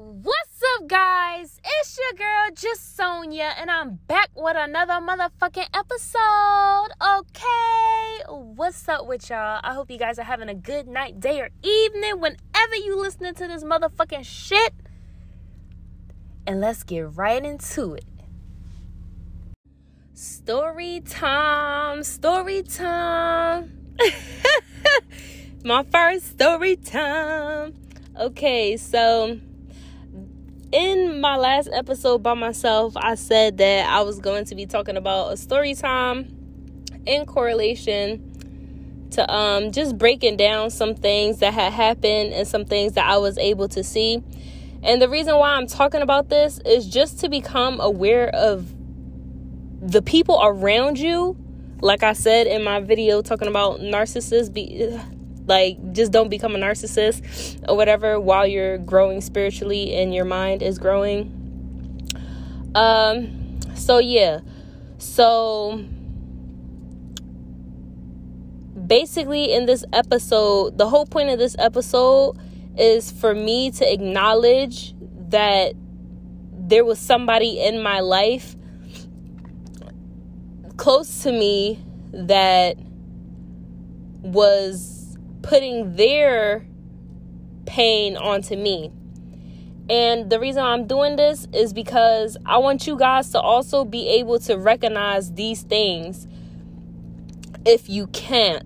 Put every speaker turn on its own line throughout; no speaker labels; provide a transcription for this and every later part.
What's up, guys? It's your girl, just Sonia, and I'm back with another motherfucking episode. Okay, what's up with y'all? I hope you guys are having a good night, day, or evening whenever you listening to this motherfucking shit. And let's get right into it. Story time, story time. My first story time. Okay, so in my last episode by myself, I said that I was going to be talking about a story time in correlation to um just breaking down some things that had happened and some things that I was able to see. And the reason why I'm talking about this is just to become aware of the people around you. Like I said in my video talking about narcissists be like, just don't become a narcissist or whatever while you're growing spiritually and your mind is growing. Um, so yeah. So basically, in this episode, the whole point of this episode is for me to acknowledge that there was somebody in my life close to me that was putting their pain onto me. And the reason I'm doing this is because I want you guys to also be able to recognize these things if you can't.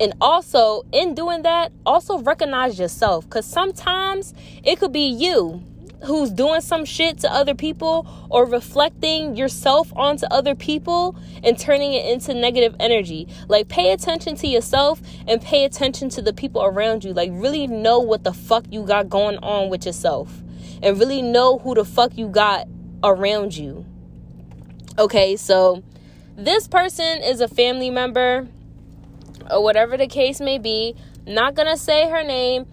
And also, in doing that, also recognize yourself because sometimes it could be you who's doing some shit to other people or reflecting yourself onto other people and turning it into negative energy. Like, pay attention to yourself and pay attention to the people around you. Like, really know what the fuck you got going on with yourself and really know who the fuck you got around you. Okay, so this person is a family member or whatever the case may be. Not gonna say her name.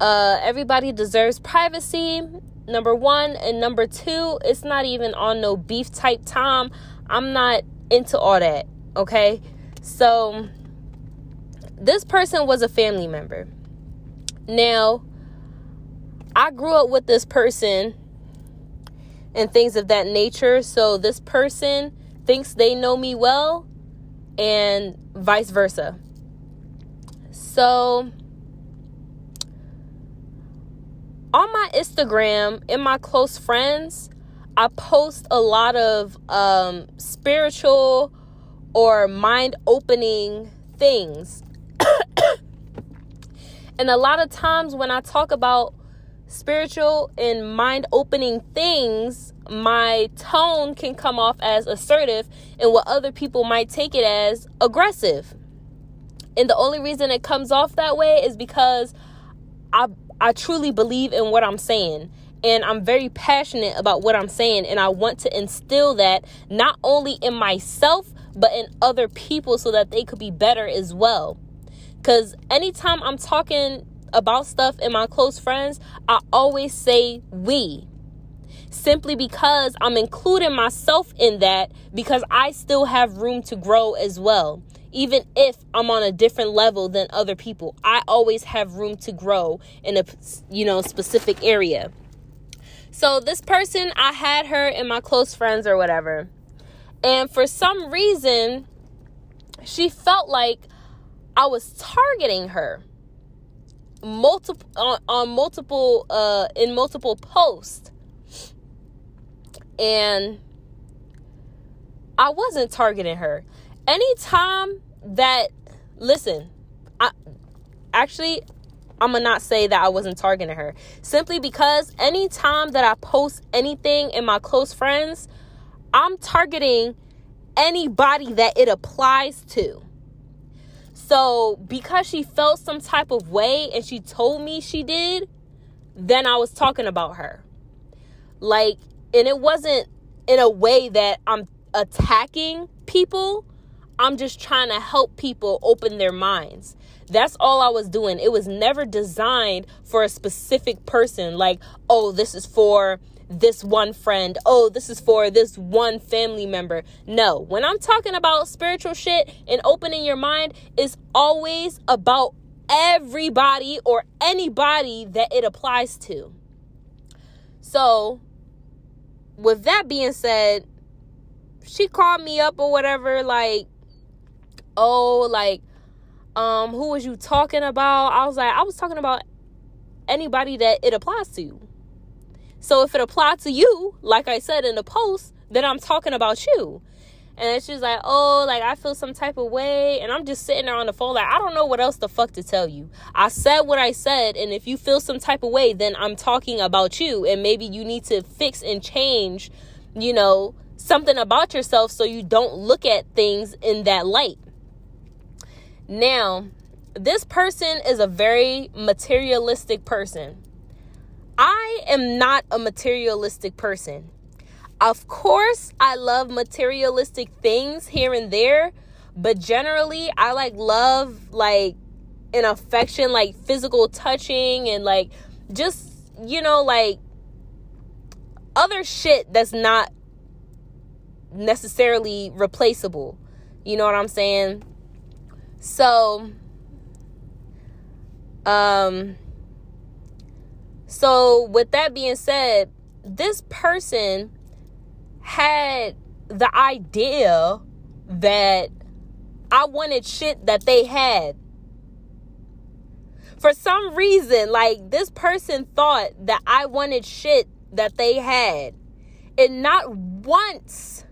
Uh, everybody deserves privacy number one and number two it's not even on no beef type time. I'm not into all that okay? So this person was a family member. Now i grew up with this person and things of that nature. So this person thinks they know me well and vice versa. So on my Instagram, in my close friends, I post a lot of um, spiritual or mind opening things. and a lot of times when I talk about spiritual and mind opening things, my tone can come off as assertive and what other people might take it as aggressive. And the only reason it comes off that way is because I I truly believe in what I'm saying and I'm very passionate about what I'm saying and I want to instill that not only in myself but in other people so that they could be better as well. Cuz anytime I'm talking about stuff in my close friends, I always say we. Simply because I'm including myself in that because I still have room to grow as well even if I'm on a different level than other people. I always have room to grow in a you know specific area. So this person, I had her in my close friends or whatever. And for some reason, she felt like I was targeting her multiple on, on multiple uh in multiple posts. And I wasn't targeting her anytime that listen, I actually I'm gonna not say that I wasn't targeting her simply because anytime that I post anything in my close friends, I'm targeting anybody that it applies to. So, because she felt some type of way and she told me she did, then I was talking about her. Like, and it wasn't in a way that I'm attacking people I'm just trying to help people open their minds. That's all I was doing. It was never designed for a specific person, like, oh, this is for this one friend. Oh, this is for this one family member. No, when I'm talking about spiritual shit and opening your mind, it's always about everybody or anybody that it applies to. So, with that being said, she called me up or whatever, like, oh, like, um, who was you talking about? I was like, I was talking about anybody that it applies to. So if it applied to you, like I said in the post, then I'm talking about you. And it's just like, oh, like I feel some type of way. And I'm just sitting there on the phone, like, I don't know what else the fuck to tell you. I said what I said. And if you feel some type of way, then I'm talking about you. And maybe you need to fix and change, you know, something about yourself so you don't look at things in that light. Now, this person is a very materialistic person. I am not a materialistic person. Of course, I love materialistic things here and there, but generally, I like love like an affection, like physical touching and like just, you know, like other shit that's not necessarily replaceable. You know what I'm saying? So, um, so with that being said, this person had the idea that I wanted shit that they had. For some reason, like this person thought that I wanted shit that they had. And not once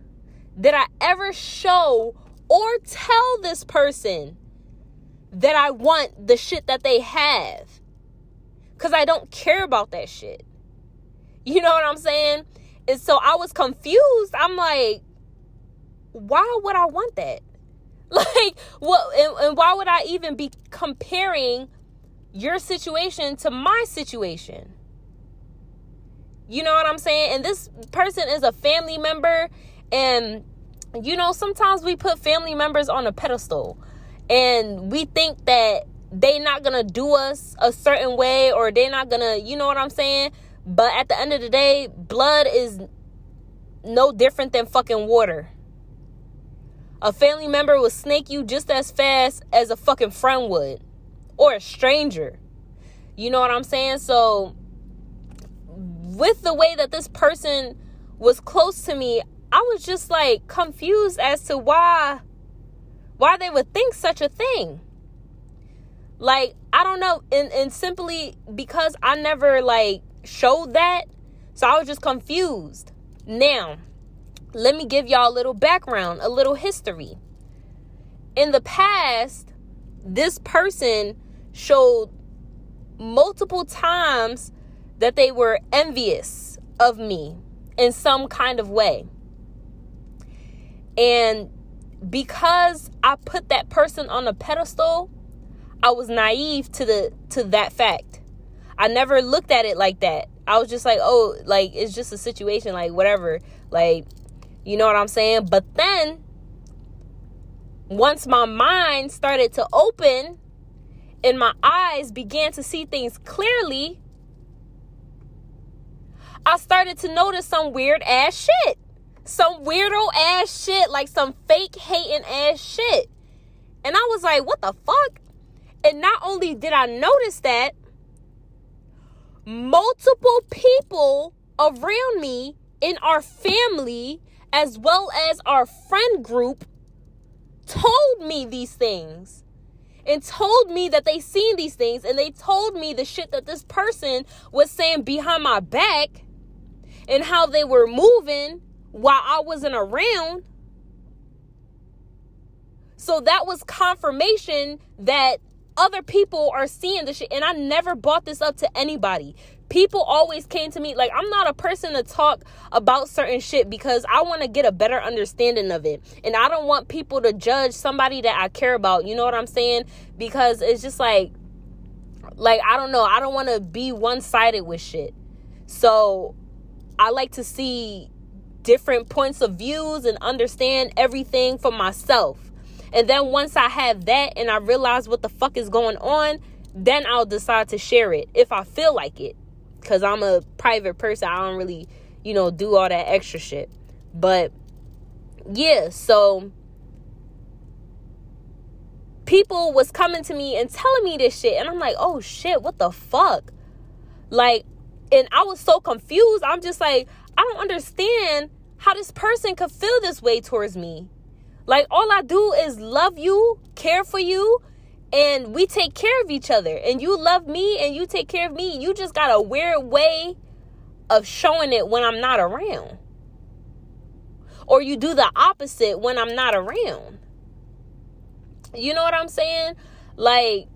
did I ever show or tell this person that I want the shit that they have. Because I don't care about that shit. You know what I'm saying? And so I was confused. I'm like, why would I want that? Like, what? And, and why would I even be comparing your situation to my situation? You know what I'm saying? And this person is a family member. And, you know, sometimes we put family members on a pedestal and we think that they not gonna do us a certain way or they're not gonna, you know what I'm saying? But at the end of the day, blood is no different than fucking water. A family member will snake you just as fast as a fucking friend would or a stranger. You know what I'm saying? So, with the way that this person was close to me, I was just like confused as to why why they would think such a thing. Like, I don't know, and and simply because I never like showed that. So I was just confused. Now, let me give y'all a little background, a little history. In the past, this person showed multiple times that they were envious of me in some kind of way. And because I put that person on a pedestal, I was naive to the to that fact. I never looked at it like that. I was just like, oh, like it's just a situation, like whatever. Like, you know what I'm saying? But then once my mind started to open and my eyes began to see things clearly, I started to notice some weird ass shit. Some weirdo ass shit, like some fake hating ass shit. And I was like, what the fuck? And not only did I notice that, multiple people around me in our family as well as our friend group told me these things and told me that they seen these things and they told me the shit that this person was saying behind my back and how they were moving while I wasn't around. So that was confirmation that other people are seeing the shit and I never brought this up to anybody. People always came to me like I'm not a person to talk about certain shit because I want to get a better understanding of it. And I don't want people to judge somebody that I care about. You know what I'm saying? Because it's just like like I don't know, I don't want to be one-sided with shit. So I like to see different points of views and understand everything for myself. And then once I have that and I realize what the fuck is going on, then I'll decide to share it if I feel like it. Cause I'm a private person. I don't really, you know, do all that extra shit. But yeah, so people was coming to me and telling me this shit and I'm like, "Oh shit, what the fuck?" Like And I was so confused. I'm just like, I don't understand how this person could feel this way towards me. Like, all I do is love you, care for you, and we take care of each other. And you love me and you take care of me. You just got a weird way of showing it when I'm not around. Or you do the opposite when I'm not around. You know what I'm saying? Like,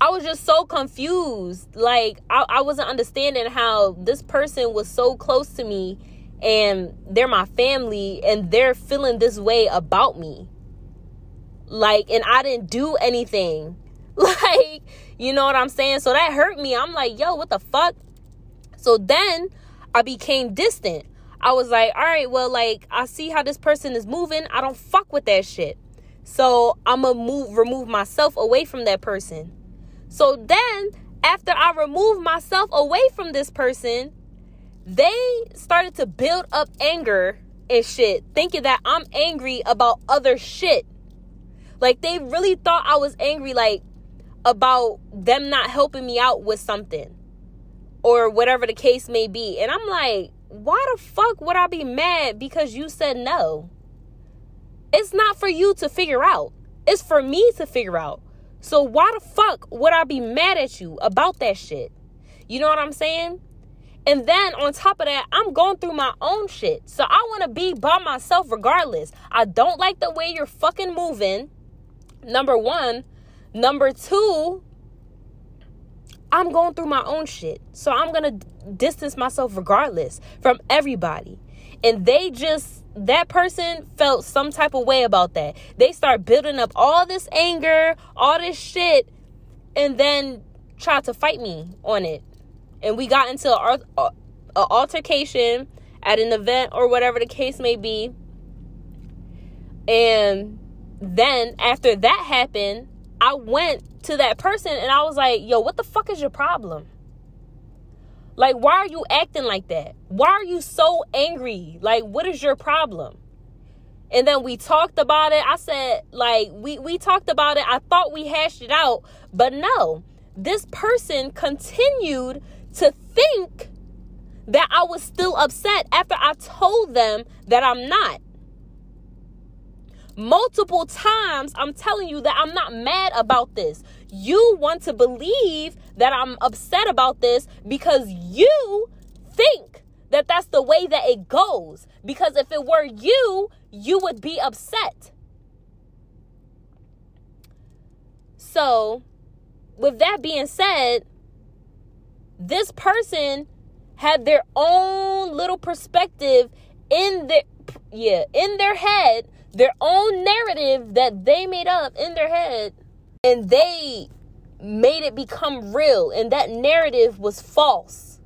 I was just so confused. Like, I, I wasn't understanding how this person was so close to me and they're my family and they're feeling this way about me. Like, and I didn't do anything. Like, you know what I'm saying? So that hurt me. I'm like, yo, what the fuck? So then I became distant. I was like, all right, well, like, I see how this person is moving. I don't fuck with that shit. So I'm gonna move remove myself away from that person. So then after I removed myself away from this person, they started to build up anger and shit, thinking that I'm angry about other shit. Like they really thought I was angry like about them not helping me out with something or whatever the case may be. And I'm like, why the fuck would I be mad because you said no? It's not for you to figure out. It's for me to figure out. So why the fuck would I be mad at you about that shit? You know what I'm saying? And then on top of that, I'm going through my own shit. So I want to be by myself regardless. I don't like the way you're fucking moving. Number 1, number 2, I'm going through my own shit. So I'm going to distance myself regardless from everybody. And they just that person felt some type of way about that. They start building up all this anger, all this shit, and then tried to fight me on it. And we got into an altercation at an event or whatever the case may be. And then after that happened, I went to that person and I was like, yo, what the fuck is your problem? Like, why are you acting like that? Why are you so angry? Like, what is your problem? And then we talked about it. I said, like, we, we talked about it. I thought we hashed it out, but no, this person continued to think that I was still upset after I told them that I'm not. Multiple times, I'm telling you that I'm not mad about this. You want to believe that I'm upset about this because you think that that's the way that it goes. Because if it were you, you would be upset. So, with that being said, this person had their own little perspective in their yeah, in their head, their own narrative that they made up in their head and they made it become real. And that narrative was false.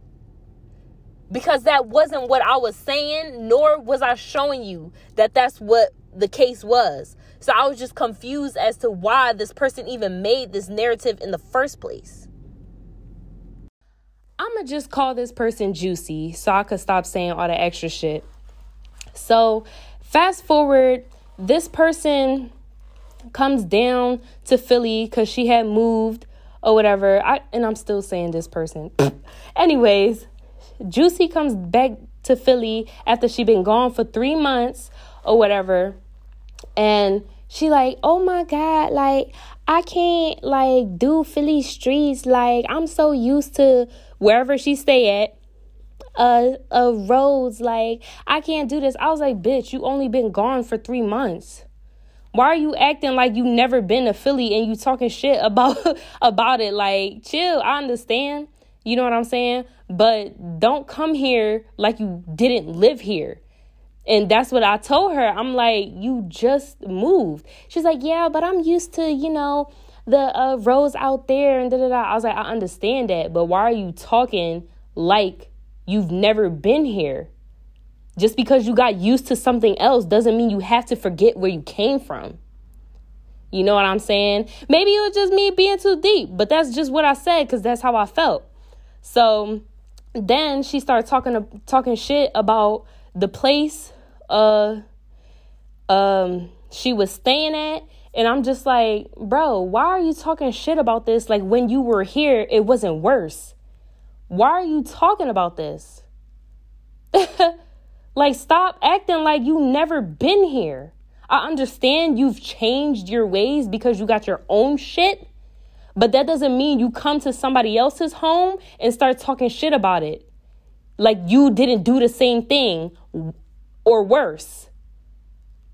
Because that wasn't what I was saying nor was I showing you that that's what the case was. So I was just confused as to why this person even made this narrative in the first place. I'm gonna just call this person Juicy so I could stop saying all the extra shit. So fast forward this person comes down to Philly because she had moved or whatever. I and I'm still saying this person. Anyways, Juicy comes back to Philly after she been gone for three months or whatever, and she like, oh my god, like I can't like do Philly streets. Like I'm so used to wherever she stay at uh uh roads like I can't do this. I was like, bitch, you only been gone for 3 months. Why are you acting like you never been to Philly and you talking shit about about it? Like, chill. I understand. You know what I'm saying? But don't come here like you didn't live here. And that's what I told her. I'm like, you just moved. She's like, yeah, but I'm used to, you know, the uh, roads out there and da da da. I was like, I understand that, but why are you talking like you've never been here? Just because you got used to something else doesn't mean you have to forget where you came from. You know what I'm saying? Maybe it was just me being too deep, but that's just what I said because that's how I felt. So then she started talking talking shit about the place uh um she was staying at and I'm just like, "Bro, why are you talking shit about this like when you were here it wasn't worse?" Why are you talking about this? like, stop acting like you never been here. I understand you've changed your ways because you got your own shit, but that doesn't mean you come to somebody else's home and start talking shit about it. Like you didn't do the same thing or worse.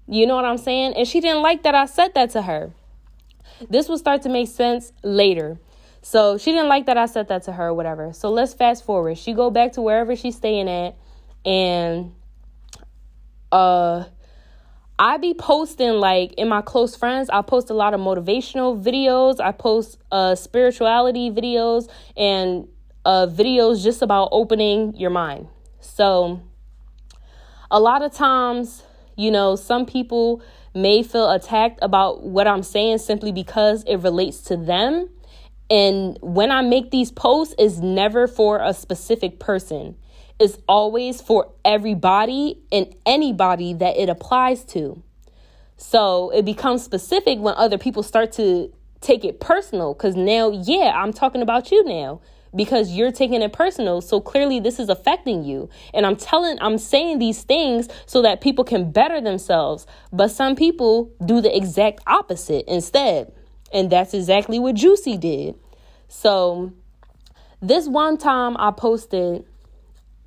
You know what I'm saying? And she didn't like that I said that to her. This will start to make sense later. So she didn't like that I said that to her or whatever. So let's fast forward. She go back to wherever she's staying at and uh I be posting like in my close friends, I post a lot of motivational videos. I post uh spirituality videos and uh videos just about opening your mind. So a lot of times, you know, some people may feel attacked about what I'm saying simply because it relates to them. And when I make these posts, is never for a specific person is always for everybody and anybody that it applies to. So it becomes specific when other people start to take it personal because now, yeah, I'm talking about you now because you're taking it personal. So clearly, this is affecting you. And I'm telling, I'm saying these things so that people can better themselves. But some people do the exact opposite instead. And that's exactly what Juicy did. So this one time I posted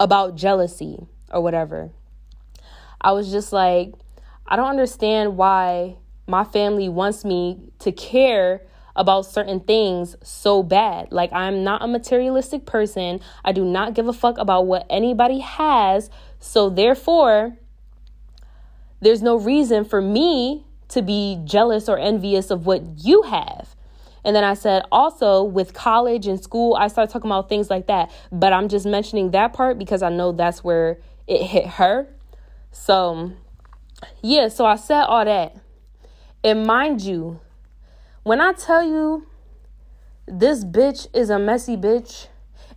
about jealousy or whatever. I was just like, I don't understand why my family wants me to care about certain things so bad. Like, I'm not a materialistic person. I do not give a fuck about what anybody has. So, therefore, there's no reason for me to be jealous or envious of what you have. And then I said, also with college and school, I started talking about things like that. But I'm just mentioning that part because I know that's where it hit her. So, yeah, so I said all that. And mind you, when I tell you this bitch is a messy bitch,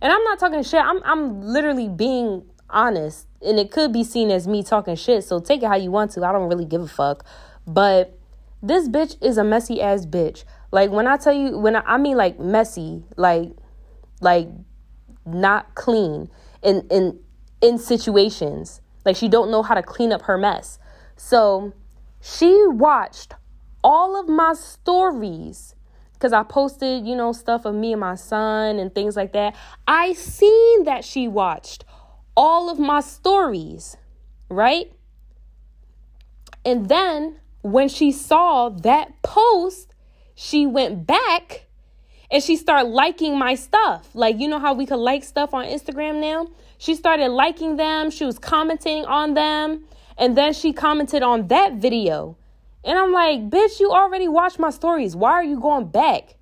and I'm not talking shit, I'm I'm literally being honest. And it could be seen as me talking shit, so take it how you want to. I don't really give a fuck. But this bitch is a messy ass bitch. Like when I tell you when I, I mean like messy, like like not clean in in in situations. Like she don't know how to clean up her mess. So she watched all of my stories because I posted, you know, stuff of me and my son and things like that. I seen that she watched all of my stories, right? And then when she saw that post, she went back and she started liking my stuff. Like, you know how we could like stuff on Instagram now? She started liking them, she was commenting on them, and then she commented on that video. And I'm like, bitch, you already watched my stories. Why are you going back?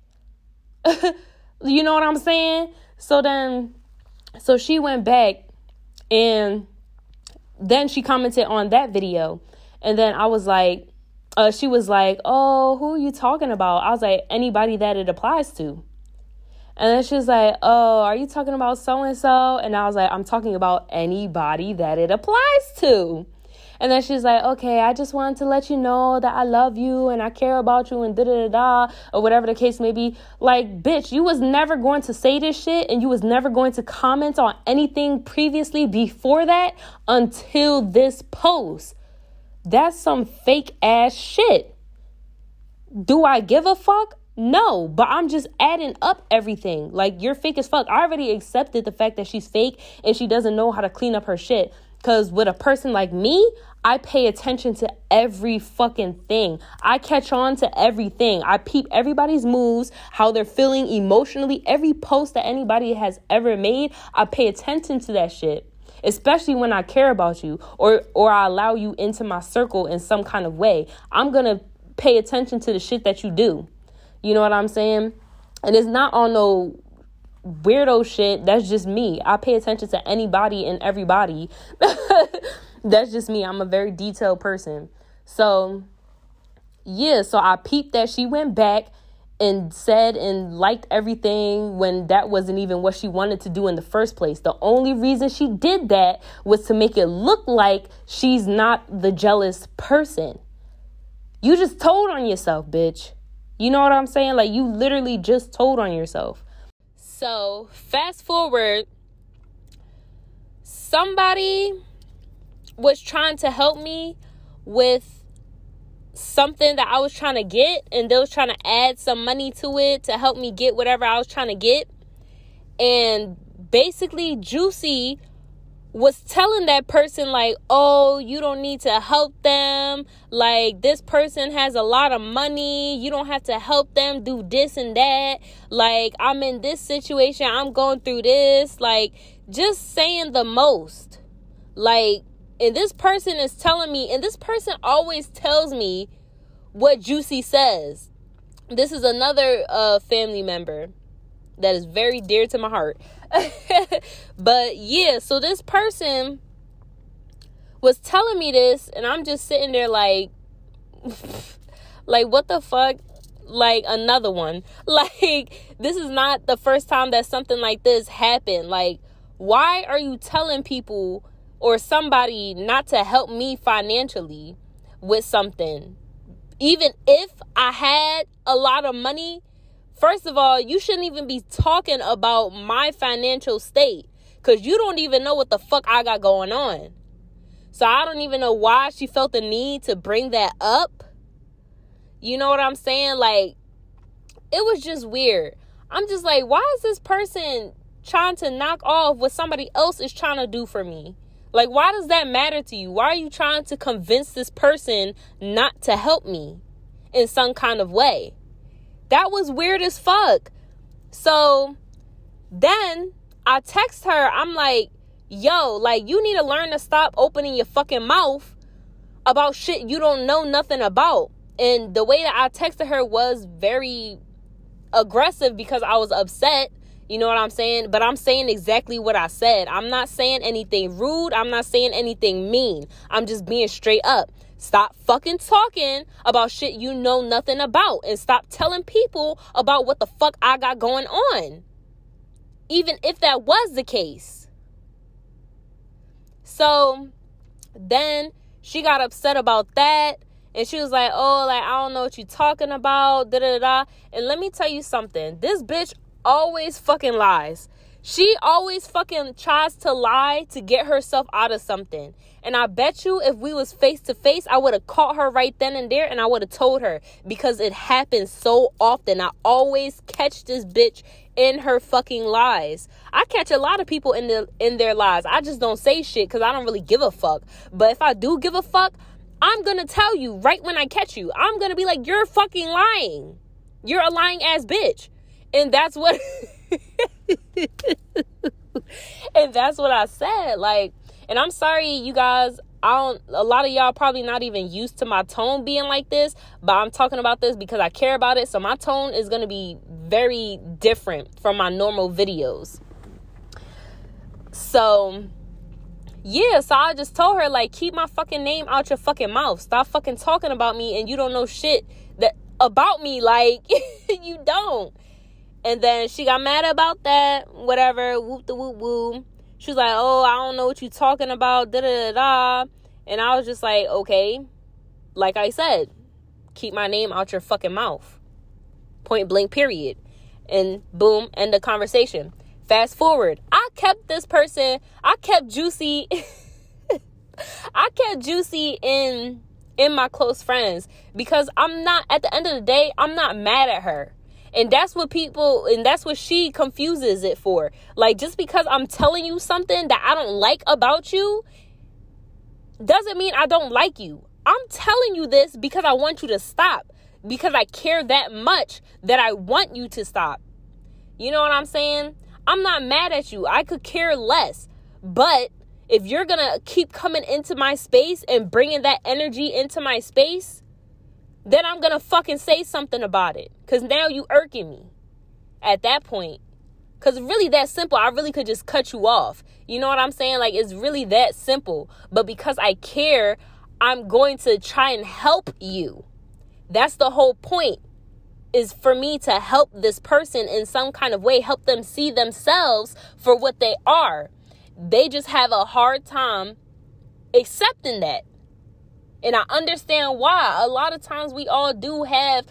you know what I'm saying? So then, so she went back and then she commented on that video. And then I was like, uh, she was like, Oh, who are you talking about? I was like, Anybody that it applies to. And then she was like, Oh, are you talking about so and so? And I was like, I'm talking about anybody that it applies to. And then she's like, okay, I just wanted to let you know that I love you and I care about you and da da da da, or whatever the case may be. Like, bitch, you was never going to say this shit and you was never going to comment on anything previously before that until this post. That's some fake ass shit. Do I give a fuck? No, but I'm just adding up everything. Like, you're fake as fuck. I already accepted the fact that she's fake and she doesn't know how to clean up her shit. Because with a person like me, I pay attention to every fucking thing. I catch on to everything. I peep everybody's moves, how they're feeling emotionally. Every post that anybody has ever made, I pay attention to that shit especially when I care about you or or I allow you into my circle in some kind of way. I'm going to pay attention to the shit that you do. You know what I'm saying? And it's not on no weirdo shit. That's just me. I pay attention to anybody and everybody. That's just me. I'm a very detailed person. So, yeah, so I peeped that she went back and said and liked everything when that wasn't even what she wanted to do in the first place. The only reason she did that was to make it look like she's not the jealous person. You just told on yourself, bitch. You know what I'm saying? Like, you literally just told on yourself. So, fast forward somebody was trying to help me with something that I was trying to get and they was trying to add some money to it to help me get whatever I was trying to get. And basically Juicy was telling that person like, "Oh, you don't need to help them. Like this person has a lot of money. You don't have to help them do this and that. Like I'm in this situation. I'm going through this. Like just saying the most. Like and this person is telling me and this person always tells me what Juicy says. This is another uh family member that is very dear to my heart. but yeah, so this person was telling me this, and I'm just sitting there like, like what the fuck? Like another one. Like this is not the first time that something like this happened. Like, why are you telling people or somebody not to help me financially with something? Even if I had a lot of money First of all, you shouldn't even be talking about my financial state because you don't even know what the fuck I got going on. So I don't even know why she felt the need to bring that up. You know what I'm saying? Like, it was just weird. I'm just like, why is this person trying to knock off what somebody else is trying to do for me? Like, why does that matter to you? Why are you trying to convince this person not to help me in some kind of way? That was weird as fuck. So then I text her, I'm like, yo, like, you need to learn to stop opening your fucking mouth about shit you don't know nothing about. And the way that I texted her was very aggressive because I was upset. You know what I'm saying? But I'm saying exactly what I said. I'm not saying anything rude. I'm not saying anything mean. I'm just being straight up. Stop fucking talking about shit you know nothing about and stop telling people about what the fuck I got going on. Even if that was the case. So then she got upset about that and she was like, "Oh, like I don't know what you talking about." Da da da. And let me tell you something. This bitch always fucking lies. She always fucking tries to lie to get herself out of something. And I bet you if we was face to face, I would have caught her right then and there and I would have told her because it happens so often. I always catch this bitch in her fucking lies. I catch a lot of people in the in their lies. I just don't say shit cuz I don't really give a fuck. But if I do give a fuck, I'm going to tell you right when I catch you. I'm going to be like you're fucking lying. You're a lying ass bitch. And that's what and that's what I said. Like, and I'm sorry, you guys. I don't. A lot of y'all probably not even used to my tone being like this, but I'm talking about this because I care about it. So my tone is gonna be very different from my normal videos. So yeah, so I just told her like keep my fucking name out your fucking mouth. Stop fucking talking about me and you don't know shit that about me like you don't. And then she got mad about that, whatever, whoop the whoop whoop. She was like, Oh, I don't know what you're talking about, da da da da. And I was just like, Okay, like I said, keep my name out your fucking mouth. Point blank, period. And boom, end the conversation. Fast forward, I kept this person, I kept Juicy, I kept Juicy in in my close friends because I'm not at the end of the day, I'm not mad at her. And that's what people, and that's what she confuses it for. Like, just because I'm telling you something that I don't like about you doesn't mean I don't like you. I'm telling you this because I want you to stop, because I care that much that I want you to stop. You know what I'm saying? I'm not mad at you. I could care less. But if you're going to keep coming into my space and bringing that energy into my space, then I'm gonna fucking say something about it. Cause now you irking me at that point. Cause really that simple. I really could just cut you off. You know what I'm saying? Like it's really that simple. But because I care, I'm going to try and help you. That's the whole point. Is for me to help this person in some kind of way, help them see themselves for what they are. They just have a hard time accepting that. And I understand why. A lot of times we all do have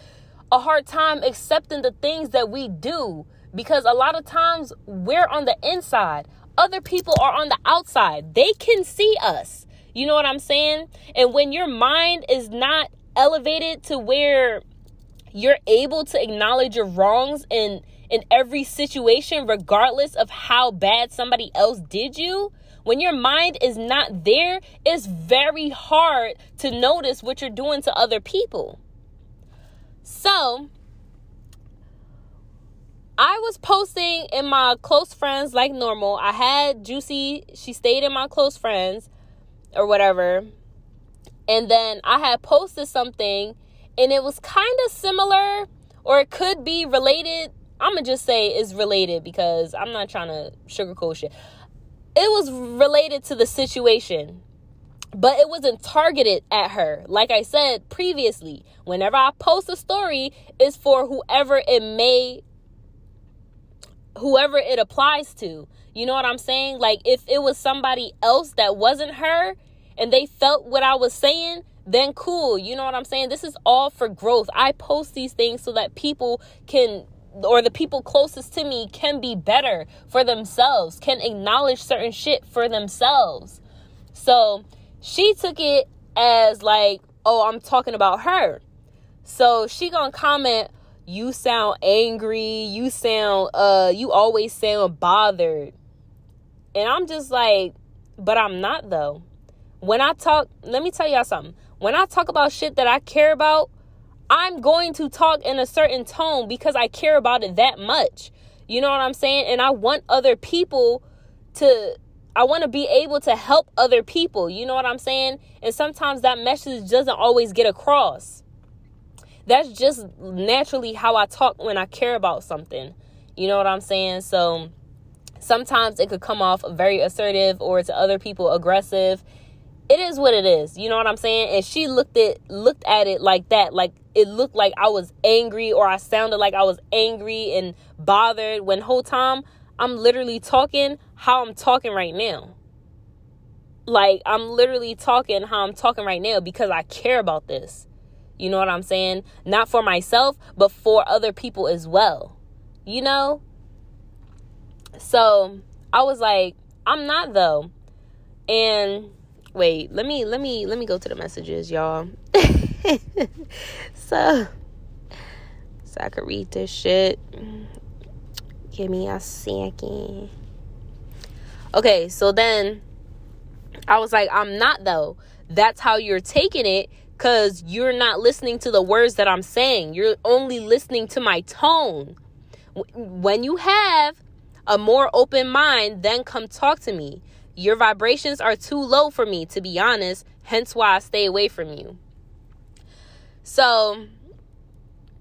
a hard time accepting the things that we do because a lot of times we're on the inside. other people are on the outside. They can see us. You know what I'm saying? And when your mind is not elevated to where you're able to acknowledge your wrongs in in every situation regardless of how bad somebody else did you, when your mind is not there, it's very hard to notice what you're doing to other people. So, I was posting in my close friends like normal. I had Juicy, she stayed in my close friends or whatever. And then I had posted something and it was kind of similar or it could be related. I'm going to just say it's related because I'm not trying to sugarcoat shit. It was related to the situation but it wasn't targeted at her. Like I said previously, whenever I post a story, it's for whoever it may whoever it applies to. You know what I'm saying? Like if it was somebody else that wasn't her and they felt what I was saying, then cool. You know what I'm saying? This is all for growth. I post these things so that people can or the people closest to me can be better for themselves, can acknowledge certain shit for themselves. So, she took it as like, "Oh, I'm talking about her." So, she to comment you sound angry you sound uh you always sound bothered and i'm just like but i'm not though when i talk let me tell y'all something when i talk about shit that i care about i'm going to talk in a certain tone because i care about it that much you know what i'm saying and i want other people to i want to be able to help other people you know what i'm saying and sometimes that message doesn't always get across that's just naturally how I talk when I care about something. You know what I'm saying? So sometimes it could come off very assertive or to other people aggressive. It is what it is. You know what I'm saying? And she looked at looked at it like that, like it looked like I was angry or I sounded like I was angry and bothered when whole time I'm literally talking how I'm talking right now. Like I'm literally talking how I'm talking right now because I care about this. You know what I'm saying? Not for myself, but for other people as well. You know? So I was like, I'm not though. And wait, let me let me let me go to the messages, y'all. so so I could read this shit. Give me a second. Okay, so then I was like, I'm not though. That's how you're taking it because you're not listening to the words that I'm saying. You're only listening to my tone. When you have a more open mind, then come talk to me. Your vibrations are too low for me, to be honest, hence why I stay away from you. So,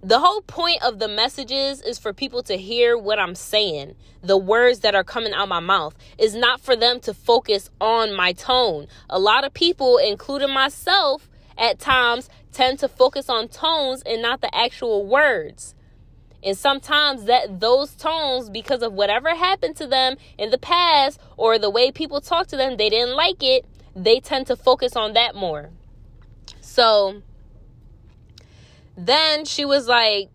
the whole point of the messages is for people to hear what I'm saying. The words that are coming out my mouth is not for them to focus on my tone. A lot of people, including myself, at times tend to focus on tones and not the actual words. And sometimes that those tones because of whatever happened to them in the past or the way people talk to them, they didn't like it, they tend to focus on that more. So then she was like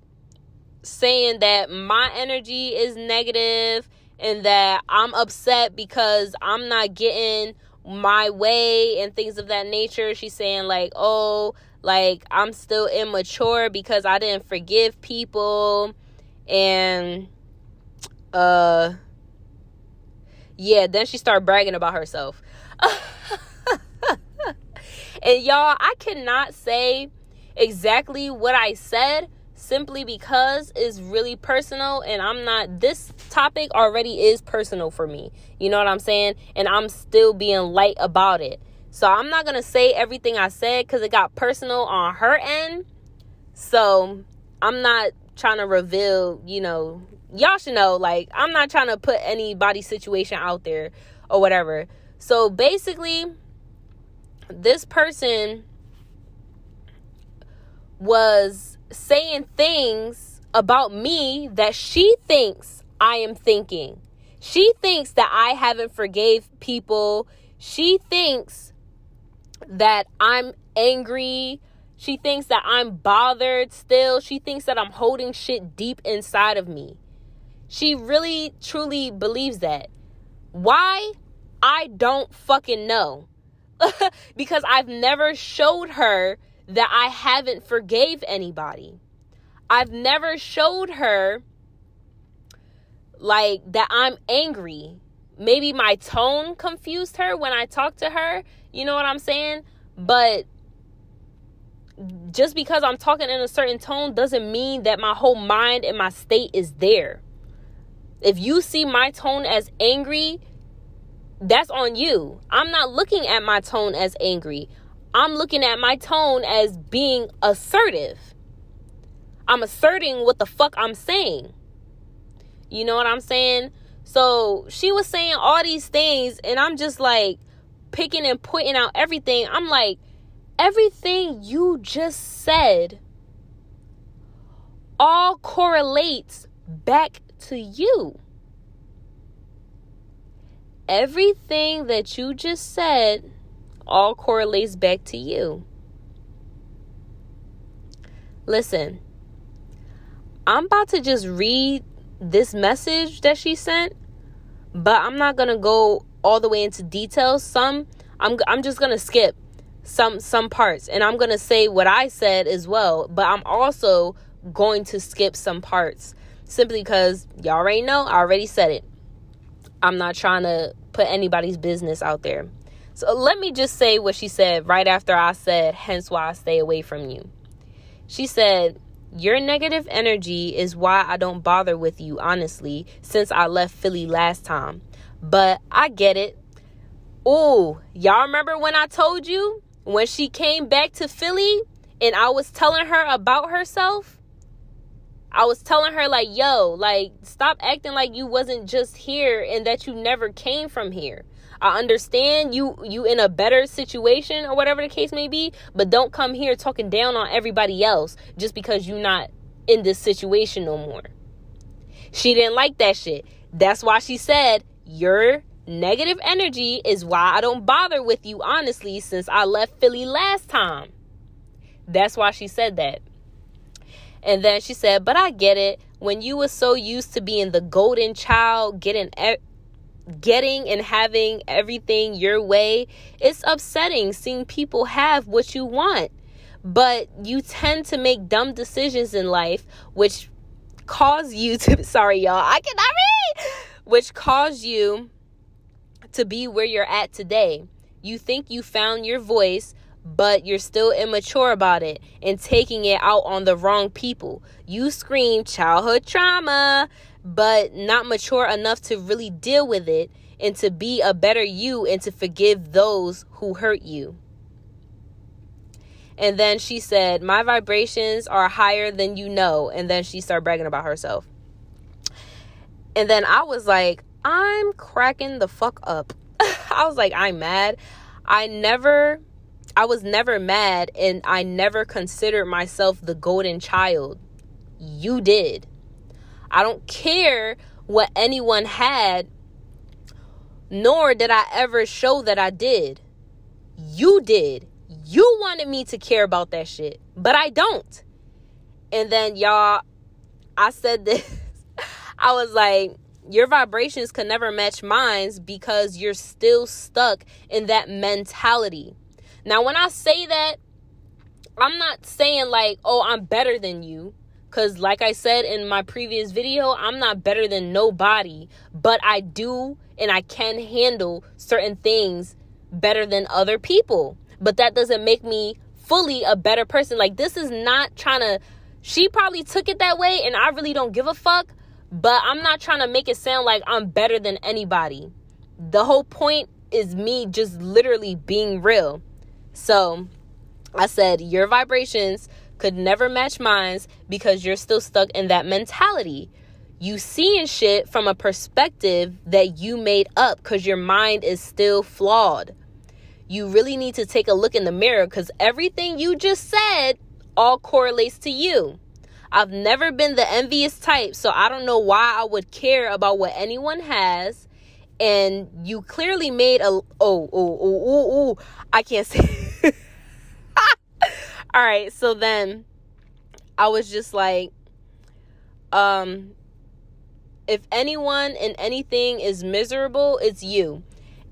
saying that my energy is negative and that I'm upset because I'm not getting my way and things of that nature. She's saying, like, oh, like I'm still immature because I didn't forgive people. And, uh, yeah, then she started bragging about herself. and y'all, I cannot say exactly what I said simply because it's really personal and I'm not this topic already is personal for me. You know what I'm saying? And I'm still being light about it. So I'm not going to say everything I said cuz it got personal on her end. So I'm not trying to reveal, you know, y'all should know like I'm not trying to put anybody's situation out there or whatever. So basically this person was saying things about me that she thinks I am thinking. She thinks that I haven't forgave people. She thinks that I'm angry. She thinks that I'm bothered still. She thinks that I'm holding shit deep inside of me. She really truly believes that. Why? I don't fucking know. because I've never showed her that I haven't forgave anybody. I've never showed her like that I'm angry. Maybe my tone confused her when I talked to her. You know what I'm saying? But just because I'm talking in a certain tone doesn't mean that my whole mind and my state is there. If you see my tone as angry, that's on you. I'm not looking at my tone as angry. I'm looking at my tone as being assertive. I'm asserting what the fuck I'm saying. You know what I'm saying? So she was saying all these things, and I'm just like picking and pointing out everything. I'm like, everything you just said all correlates back to you. Everything that you just said all correlates back to you. Listen, I'm about to just read this message that she sent, but I'm not going to go all the way into details. Some I'm I'm just going to skip some some parts and I'm going to say what I said as well, but I'm also going to skip some parts simply because y'all already know, I already said it. I'm not trying to put anybody's business out there. So let me just say what she said right after I said, hence why I stay away from you. She said, Your negative energy is why I don't bother with you, honestly, since I left Philly last time. But I get it. Oh, y'all remember when I told you when she came back to Philly and I was telling her about herself? I was telling her like, "Yo, like stop acting like you wasn't just here and that you never came from here." I understand you you in a better situation or whatever the case may be, but don't come here talking down on everybody else just because you're not in this situation no more. She didn't like that shit. That's why she said, "Your negative energy is why I don't bother with you honestly since I left Philly last time." That's why she said that. And then she said, "But I get it. When you were so used to being the golden child, getting getting and having everything your way, it's upsetting seeing people have what you want. But you tend to make dumb decisions in life, which cause you to, sorry, y'all, I cannot read, which caused you to be where you're at today. You think you found your voice, but you're still immature about it and taking it out on the wrong people. You scream childhood trauma, but not mature enough to really deal with it and to be a better you and to forgive those who hurt you. And then she said, My vibrations are higher than you know. And then she started bragging about herself. And then I was like, I'm cracking the fuck up. I was like, I'm mad. I never, I was never mad and I never considered myself the golden child. You did. I don't care what anyone had, nor did I ever show that I did. You did. You wanted me to care about that shit, but I don't. And then, y'all, I said this. I was like, your vibrations can never match mine because you're still stuck in that mentality. Now, when I say that, I'm not saying like, oh, I'm better than you. Because, like I said in my previous video, I'm not better than nobody, but I do and I can handle certain things better than other people. But that doesn't make me fully a better person. Like, this is not trying to, she probably took it that way, and I really don't give a fuck, but I'm not trying to make it sound like I'm better than anybody. The whole point is me just literally being real. So, I said, your vibrations could never match mine because you're still stuck in that mentality. You seeing shit from a perspective that you made up because your mind is still flawed. You really need to take a look in the mirror because everything you just said all correlates to you. I've never been the envious type, so I don't know why I would care about what anyone has. And you clearly made a oh oh oh oh oh I can't say all right, so then I was just like, um, if anyone and anything is miserable, it's you.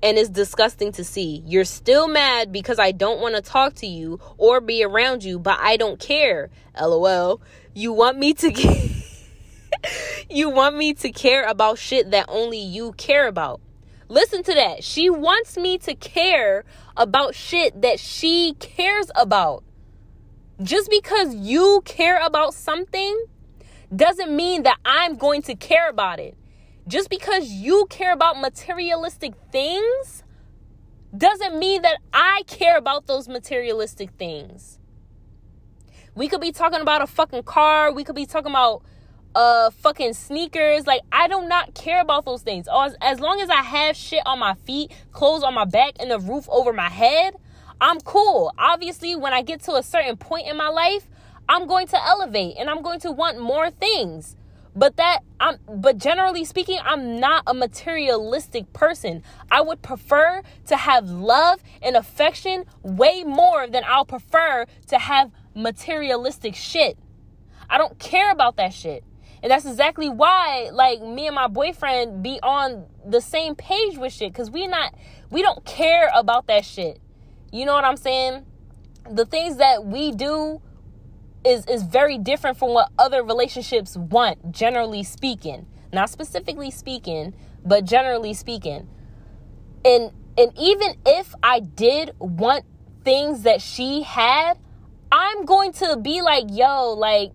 And it's disgusting to see. You're still mad because I don't want to talk to you or be around you, but I don't care. LOL. You want me to You want me to care about shit that only you care about. Listen to that. She wants me to care about shit that she cares about. Just because you care about something doesn't mean that I'm going to care about it. Just because you care about materialistic things doesn't mean that I care about those materialistic things. We could be talking about a fucking car, we could be talking about uh fucking sneakers. Like I do not care about those things. As, as long as I have shit on my feet, clothes on my back, and a roof over my head, I'm cool. Obviously, when I get to a certain point in my life, I'm going to elevate and I'm going to want more things. But that I'm but generally speaking, I'm not a materialistic person. I would prefer to have love and affection way more than I'll prefer to have materialistic shit. I don't care about that shit. And that's exactly why, like, me and my boyfriend be on the same page with shit. Cause we not, we don't care about that shit. You know what I'm saying? The things that we do is is very different from what other relationships want, generally speaking. Not specifically speaking, but generally speaking. And and even if I did want things that she had, I'm going to be like, yo, like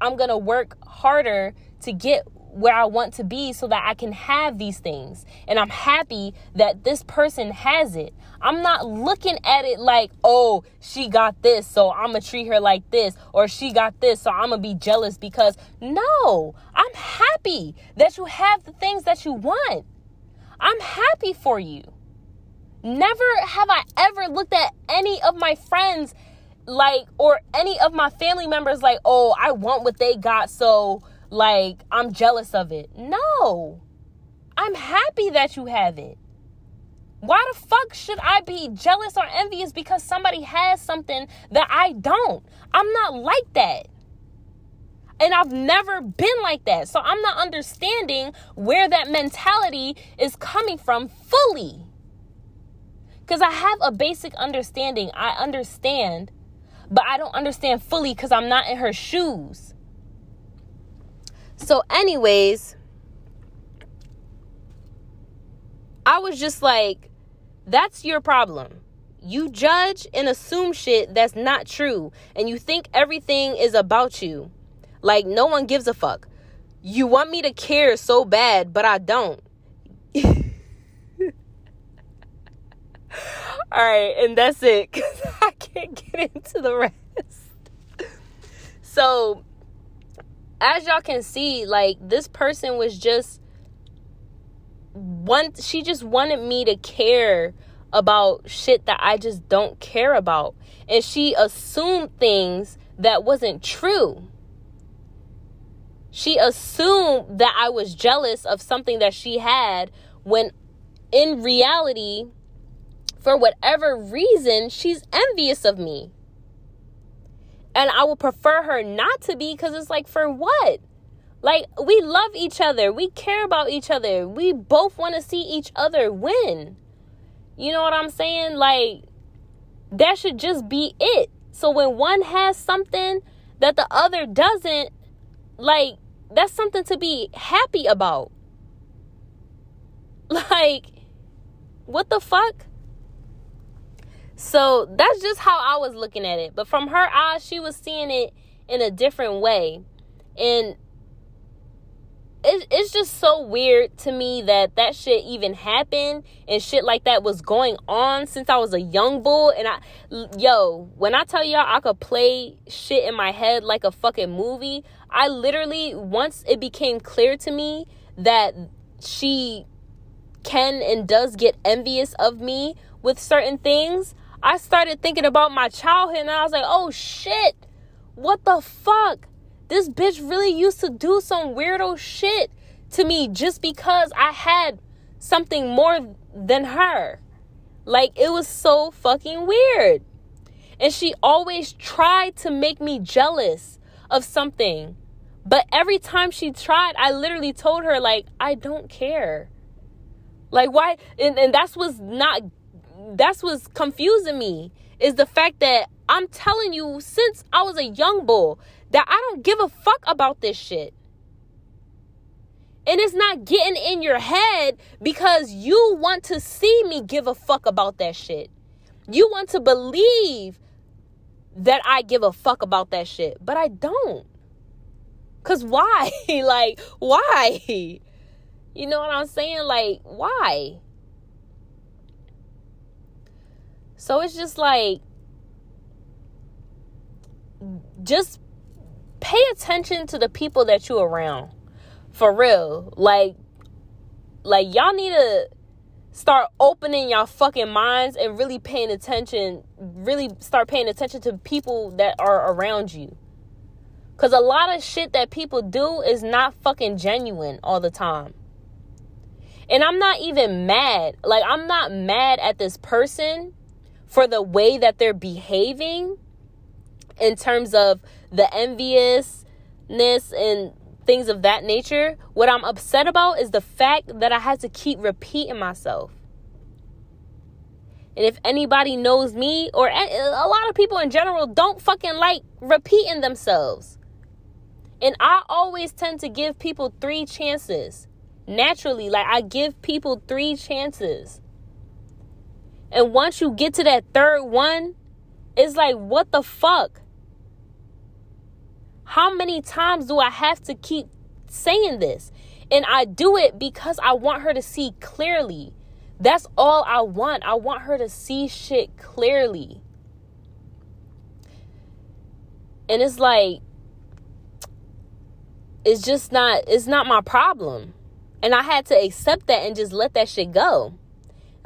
I'm going to work harder to get where I want to be so that I can have these things. And I'm happy that this person has it. I'm not looking at it like, oh, she got this, so I'm to treat her like this, or she got this, so I'm to be jealous because no, I'm happy that you have the things that you want. I'm happy for you. Never have I ever looked at any of my friends like or any of my family members like oh i want what they got so like i'm jealous of it no i'm happy that you have it why the fuck should i be jealous or envious because somebody has something that i don't i'm not like that and I've never been like that. So I'm not understanding where that mentality is coming from fully. Because I have a basic understanding. I understand but I don't understand fully because I'm not in her shoes. So, anyways, I was just like, that's your problem. You judge and assume shit that's not true, and you think everything is about you. Like, no one gives a fuck. You want me to care so bad, but I don't. All right, and that's it because I can't get into the rest. So, as y'all can see, like this person was just one. She just wanted me to care about shit that I just don't care about, and she assumed things that wasn't true. She assumed that I was jealous of something that she had when in reality for whatever reason, she's envious of me. And I would prefer her not to be because it's like, for what? Like, we love each other. We care about each other. We both want to see each other win. You know what I'm saying? Like, that should just be it. So when one has something that the other doesn't, like, that's something to be happy about. Like, what the fuck? So that's just how I was looking at it. But from her eyes, she was seeing it in a different way. And it, it's just so weird to me that that shit even happened and shit like that was going on since I was a young bull. And I, yo, when I tell y'all I could play shit in my head like a fucking movie, I literally, once it became clear to me that she can and does get envious of me with certain things, I started thinking about my childhood and I was like, oh shit, what the fuck? This bitch really used to do some weirdo shit to me just because I had something more than her. Like, it was so fucking weird. And she always tried to make me jealous of something. But every time she tried, I literally told her, like, I don't care. Like, why? And, and that's what's not, that's what's confusing me is the fact that I'm telling you since I was a young bull that I don't give a fuck about this shit. And it's not getting in your head because you want to see me give a fuck about that shit. You want to believe that I give a fuck about that shit, but I don't. Cause why? like, why? You know what I'm saying? Like, why? So it's just like, just pay attention to the people that you're around. For real. Like, like y'all need to start opening y'all fucking minds and really paying attention, really start paying attention to people that are around you. Cause a lot of shit that people do is not fucking genuine all the time. And I'm not even mad. Like, I'm not mad at this person for the way that they're behaving in terms of the enviousness and things of that nature. What I'm upset about is the fact that I had to keep repeating myself. And if anybody knows me, or a lot of people in general, don't fucking like repeating themselves. And I always tend to give people three chances. Naturally, like I give people three chances. And once you get to that third one, it's like, what the fuck? How many times do I have to keep saying this? And I do it because I want her to see clearly. That's all I want. I want her to see shit clearly. And it's like, it's just not it's not my problem and i had to accept that and just let that shit go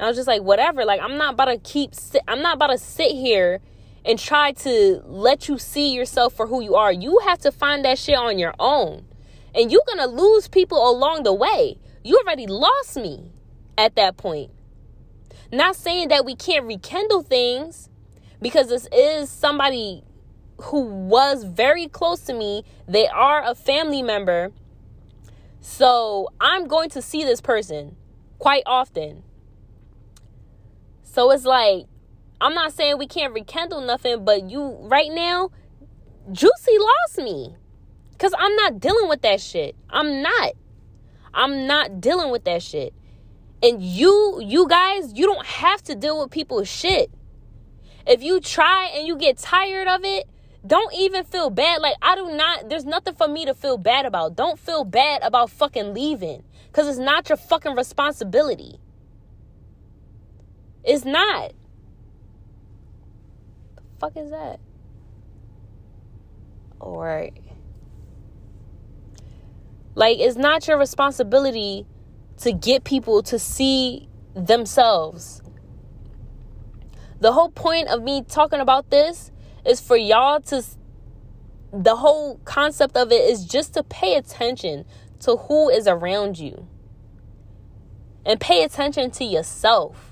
and i was just like whatever like i'm not about to keep sit, i'm not about to sit here and try to let you see yourself for who you are you have to find that shit on your own and you're gonna lose people along the way you already lost me at that point not saying that we can't rekindle things because this is somebody who was very close to me. They are a family member. So I'm going to see this person quite often. So it's like, I'm not saying we can't rekindle nothing, but you, right now, Juicy lost me. Because I'm not dealing with that shit. I'm not. I'm not dealing with that shit. And you, you guys, you don't have to deal with people's shit. If you try and you get tired of it, don't even feel bad. Like, I do not, there's nothing for me to feel bad about. Don't feel bad about fucking leaving because it's not your fucking responsibility. It's not. The fuck is that? Right. Like, it's not your responsibility to get people to see themselves. The whole point of me talking about this is for y'all to the whole concept of it is just to pay attention to who is around you and pay attention to yourself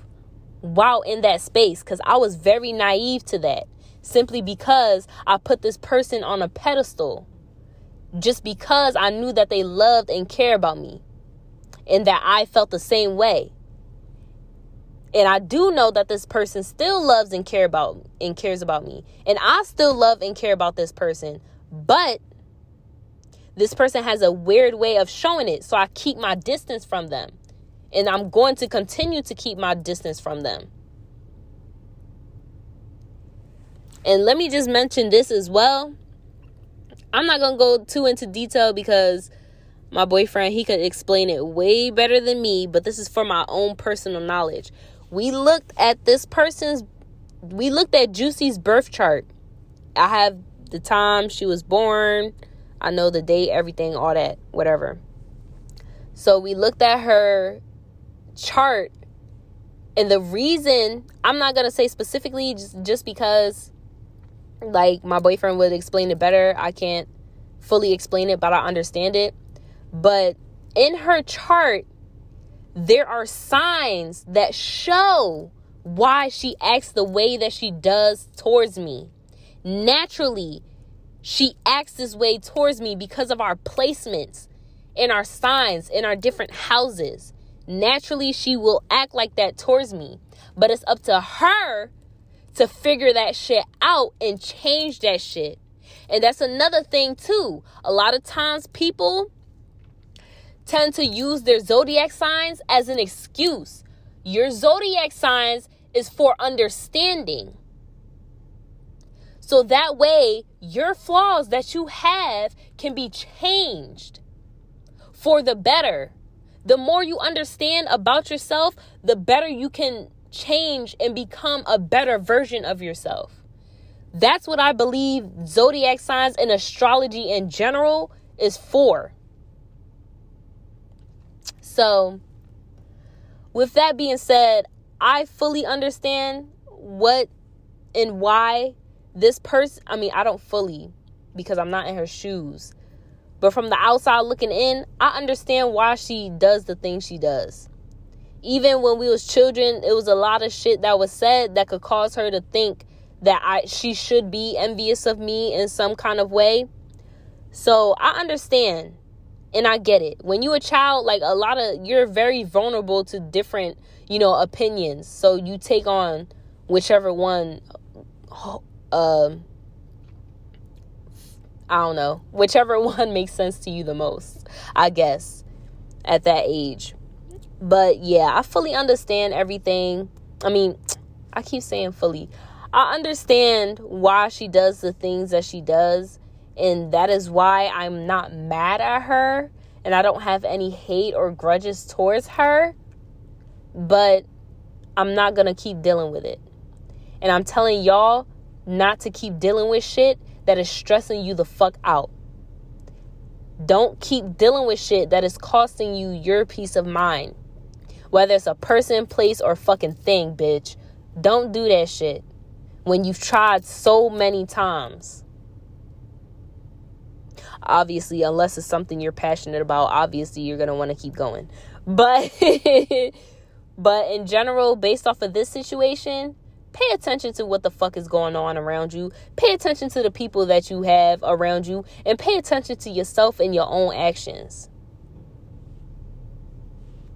while in that space because I was very naive to that simply because I put this person on a pedestal just because I knew that they loved and cared about me and that I felt the same way and I do know that this person still loves and care about and cares about me. And I still love and care about this person. But this person has a weird way of showing it. So I keep my distance from them. And I'm going to continue to keep my distance from them. And let me just mention this as well. I'm not going to go too into detail because my boyfriend, he could explain it way better than me, but this is for my own personal knowledge we looked at this person's we looked at Juicy's birth chart. I have the time she was born, I know the date, everything, all that, whatever. So we looked at her chart and the reason I'm not to say specifically just just because like my boyfriend would explain it better. I can't fully explain it, but I understand it. But in her chart, there are signs that show why she acts the way that she does towards me. Naturally, she acts this way towards me because of our placements in our signs in our different houses. Naturally, she will act like that towards me. But it's up to her to figure that shit out and change that shit. And that's another thing, too. A lot of times, people tend to use their zodiac signs as an excuse. Your zodiac signs is for understanding. So that way, your flaws that you have can be changed for the better. The more you understand about yourself, the better you can change and become a better version of yourself. That's what I believe zodiac signs and astrology in general is for. So, with that being said, I fully understand what and why this person, I mean, I don't fully because I'm not in her shoes. But from the outside looking in, I understand why she does the things she does. Even when we was children, it was a lot of shit that was said that could cause her to think that I she should be envious of me in some kind of way. So I understand and I get it. When you a child, like a lot of you're very vulnerable to different, you know, opinions. So you take on whichever one um I don't know, whichever one makes sense to you the most, I guess, at that age. But yeah, I fully understand everything. I mean, I keep saying fully. I understand why she does the things that she does, and that is why I'm not mad at her and I don't have any hate or grudges towards her. But I'm not going to keep dealing with it. And I'm telling y'all not to keep dealing with shit that is stressing you the fuck out. Don't keep dealing with shit that is costing you your peace of mind. Whether it's a person, place, or fucking thing, bitch. Don't do that shit when you've tried so many times. Obviously, unless it's something you're passionate about, obviously you're going to want to keep going. But but in general, based off of this situation, pay attention to what the fuck is going on around you. Pay attention to the people that you have around you and pay attention to yourself and your own actions.